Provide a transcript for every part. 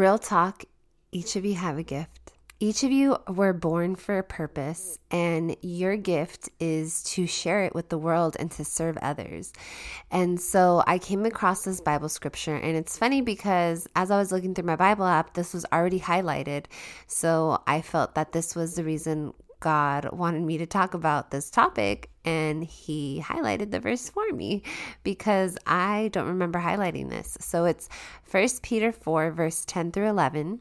real talk, each of you have a gift. Each of you were born for a purpose, and your gift is to share it with the world and to serve others. And so I came across this Bible scripture, and it's funny because as I was looking through my Bible app, this was already highlighted. So I felt that this was the reason God wanted me to talk about this topic, and He highlighted the verse for me because I don't remember highlighting this. So it's 1 Peter 4, verse 10 through 11.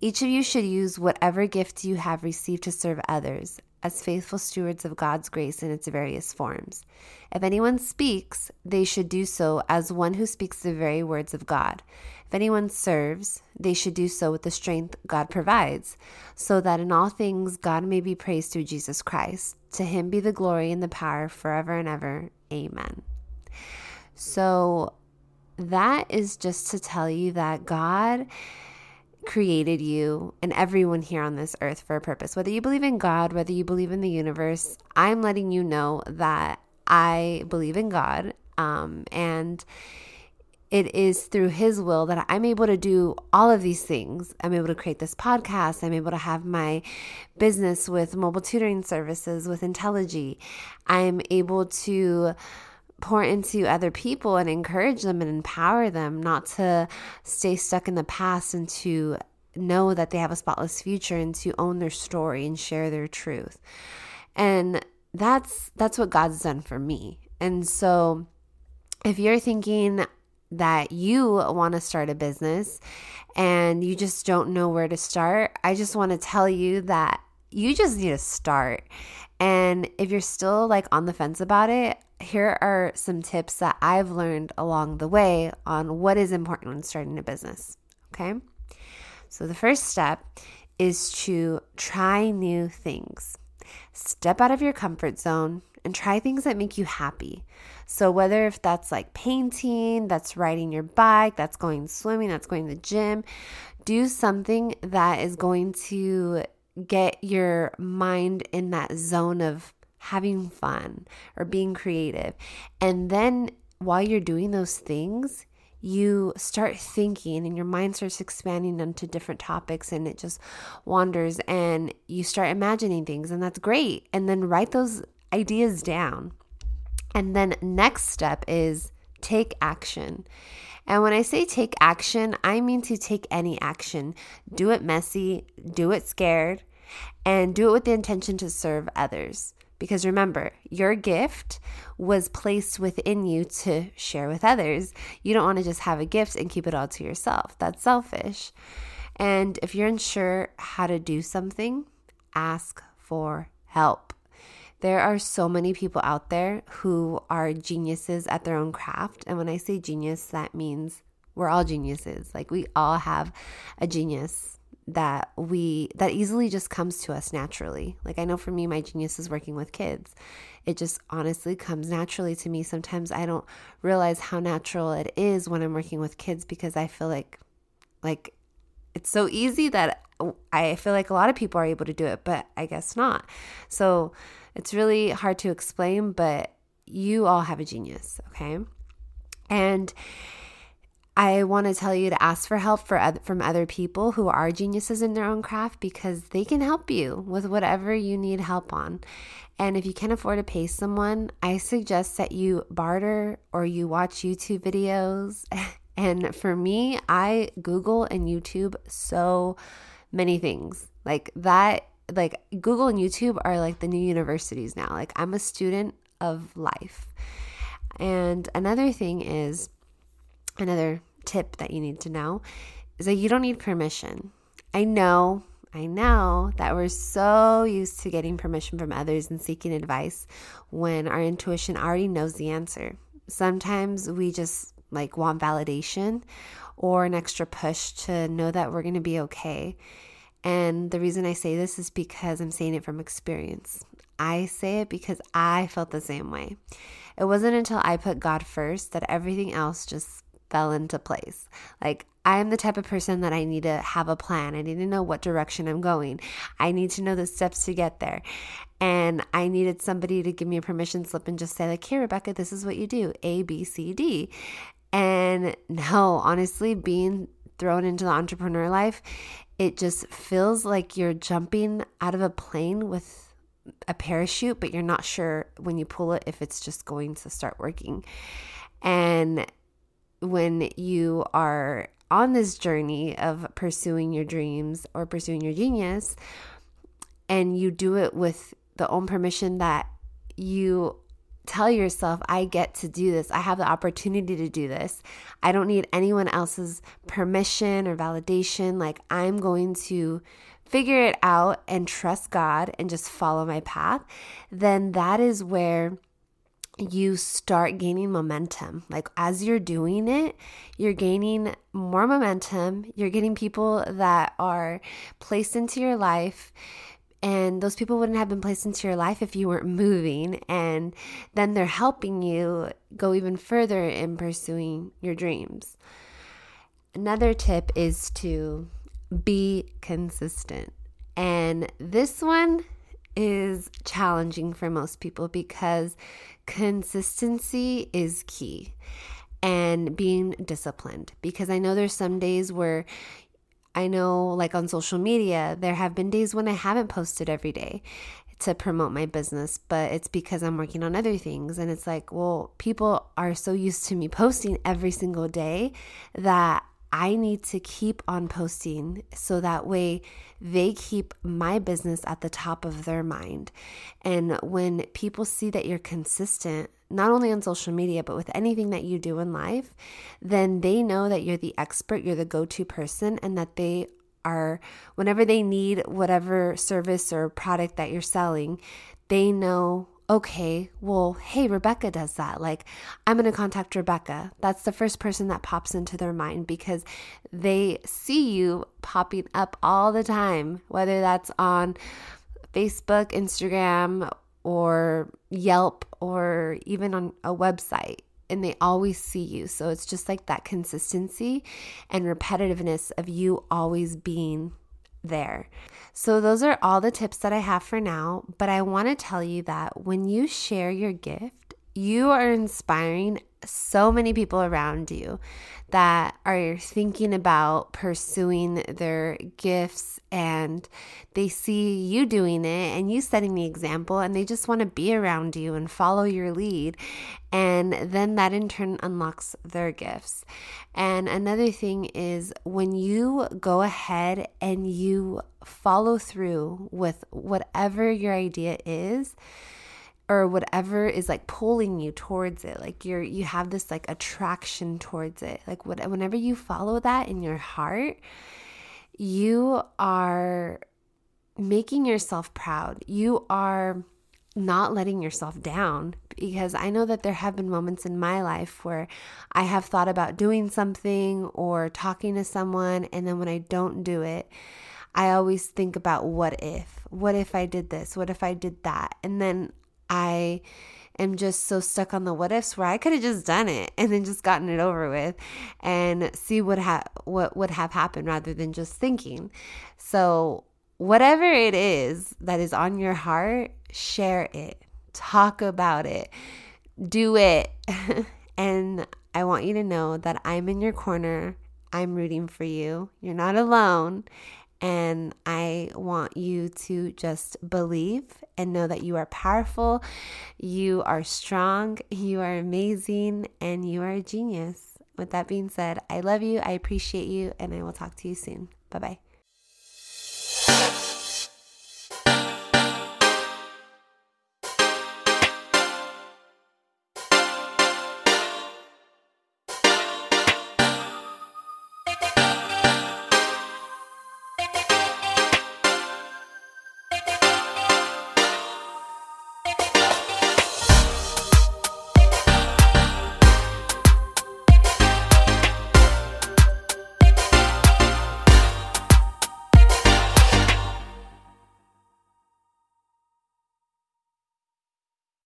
Each of you should use whatever gift you have received to serve others as faithful stewards of God's grace in its various forms. If anyone speaks, they should do so as one who speaks the very words of God. If anyone serves, they should do so with the strength God provides, so that in all things God may be praised through Jesus Christ. To him be the glory and the power forever and ever. Amen. So, that is just to tell you that God created you and everyone here on this earth for a purpose. Whether you believe in God, whether you believe in the universe, I'm letting you know that I believe in God. Um, and it is through His will that I'm able to do all of these things. I'm able to create this podcast. I'm able to have my business with mobile tutoring services with Intelligy. I'm able to pour into other people and encourage them and empower them not to stay stuck in the past and to know that they have a spotless future and to own their story and share their truth. And that's that's what God's done for me. And so if you're thinking that you want to start a business and you just don't know where to start, I just want to tell you that you just need to start. And if you're still like on the fence about it, here are some tips that I've learned along the way on what is important when starting a business. Okay. So the first step is to try new things. Step out of your comfort zone and try things that make you happy. So whether if that's like painting, that's riding your bike, that's going swimming, that's going to the gym, do something that is going to get your mind in that zone of having fun or being creative. And then while you're doing those things, you start thinking and your mind starts expanding onto different topics and it just wanders and you start imagining things and that's great. And then write those ideas down. And then next step is take action. And when I say take action, I mean to take any action. Do it messy, do it scared, and do it with the intention to serve others. Because remember, your gift was placed within you to share with others. You don't want to just have a gift and keep it all to yourself. That's selfish. And if you're unsure how to do something, ask for help. There are so many people out there who are geniuses at their own craft. And when I say genius, that means we're all geniuses. Like we all have a genius that we that easily just comes to us naturally. Like I know for me my genius is working with kids. It just honestly comes naturally to me. Sometimes I don't realize how natural it is when I'm working with kids because I feel like like it's so easy that I feel like a lot of people are able to do it, but I guess not. So it's really hard to explain, but you all have a genius, okay? And I want to tell you to ask for help for, from other people who are geniuses in their own craft because they can help you with whatever you need help on. And if you can't afford to pay someone, I suggest that you barter or you watch YouTube videos. And for me, I Google and YouTube so many things. Like that, like Google and YouTube are like the new universities now. Like I'm a student of life. And another thing is, another tip that you need to know is that you don't need permission. I know, I know that we're so used to getting permission from others and seeking advice when our intuition already knows the answer. Sometimes we just like want validation or an extra push to know that we're going to be okay. And the reason I say this is because I'm saying it from experience. I say it because I felt the same way. It wasn't until I put God first that everything else just fell into place. Like, I'm the type of person that I need to have a plan. I need to know what direction I'm going. I need to know the steps to get there. And I needed somebody to give me a permission slip and just say, like, here, Rebecca, this is what you do A, B, C, D. And no, honestly, being thrown into the entrepreneur life, it just feels like you're jumping out of a plane with a parachute, but you're not sure when you pull it if it's just going to start working. And when you are on this journey of pursuing your dreams or pursuing your genius, and you do it with the own permission that you tell yourself, I get to do this. I have the opportunity to do this. I don't need anyone else's permission or validation. Like, I'm going to figure it out and trust God and just follow my path. Then that is where you start gaining momentum. Like as you're doing it, you're gaining more momentum. You're getting people that are placed into your life. And those people wouldn't have been placed into your life if you weren't moving. And then they're helping you go even further in pursuing your dreams. Another tip is to be consistent. And this one is challenging for most people because consistency is key and being disciplined. Because I know there's some days where I know, like on social media, there have been days when I haven't posted every day to promote my business, but it's because I'm working on other things. And it's like, well, people are so used to me posting every single day that I need to keep on posting so that way they keep my business at the top of their mind. And when people see that you're consistent, not only on social media, but with anything that you do in life, then they know that you're the expert, you're the go to person, and that they are, whenever they need whatever service or product that you're selling, they know okay, well, hey, Rebecca does that. Like, I'm going to contact Rebecca. That's the first person that pops into their mind because they see you popping up all the time, whether that's on Facebook, Instagram, or Yelp, or even on a website. And they always see you. So it's just like that consistency and repetitiveness of you always being there. So, those are all the tips that I have for now. But I want to tell you that when you share your gift, you are inspiring so many people around you that are thinking about pursuing their gifts and they see you doing it and you setting the example and they just want to be around you and follow your lead. And then that in turn unlocks their gifts. And another thing is when you go ahead and you follow through with whatever your idea is or whatever is like pulling you towards it like you're you have this like attraction towards it like what, whenever you follow that in your heart you are making yourself proud you are not letting yourself down because I know that there have been moments in my life where I have thought about doing something or talking to someone, and then when I don't do it, I always think about what if? What if I did this? What if I did that? And then I am just so stuck on the what ifs where I could have just done it and then just gotten it over with and see what ha- what would have happened rather than just thinking. So whatever it is that is on your heart, share it. Talk about it. Do it. and I want you to know that I'm in your corner. I'm rooting for you. You're not alone. And I want you to just believe and know that you are powerful, you are strong, you are amazing, and you are a genius. With that being said, I love you, I appreciate you, and I will talk to you soon. Bye bye.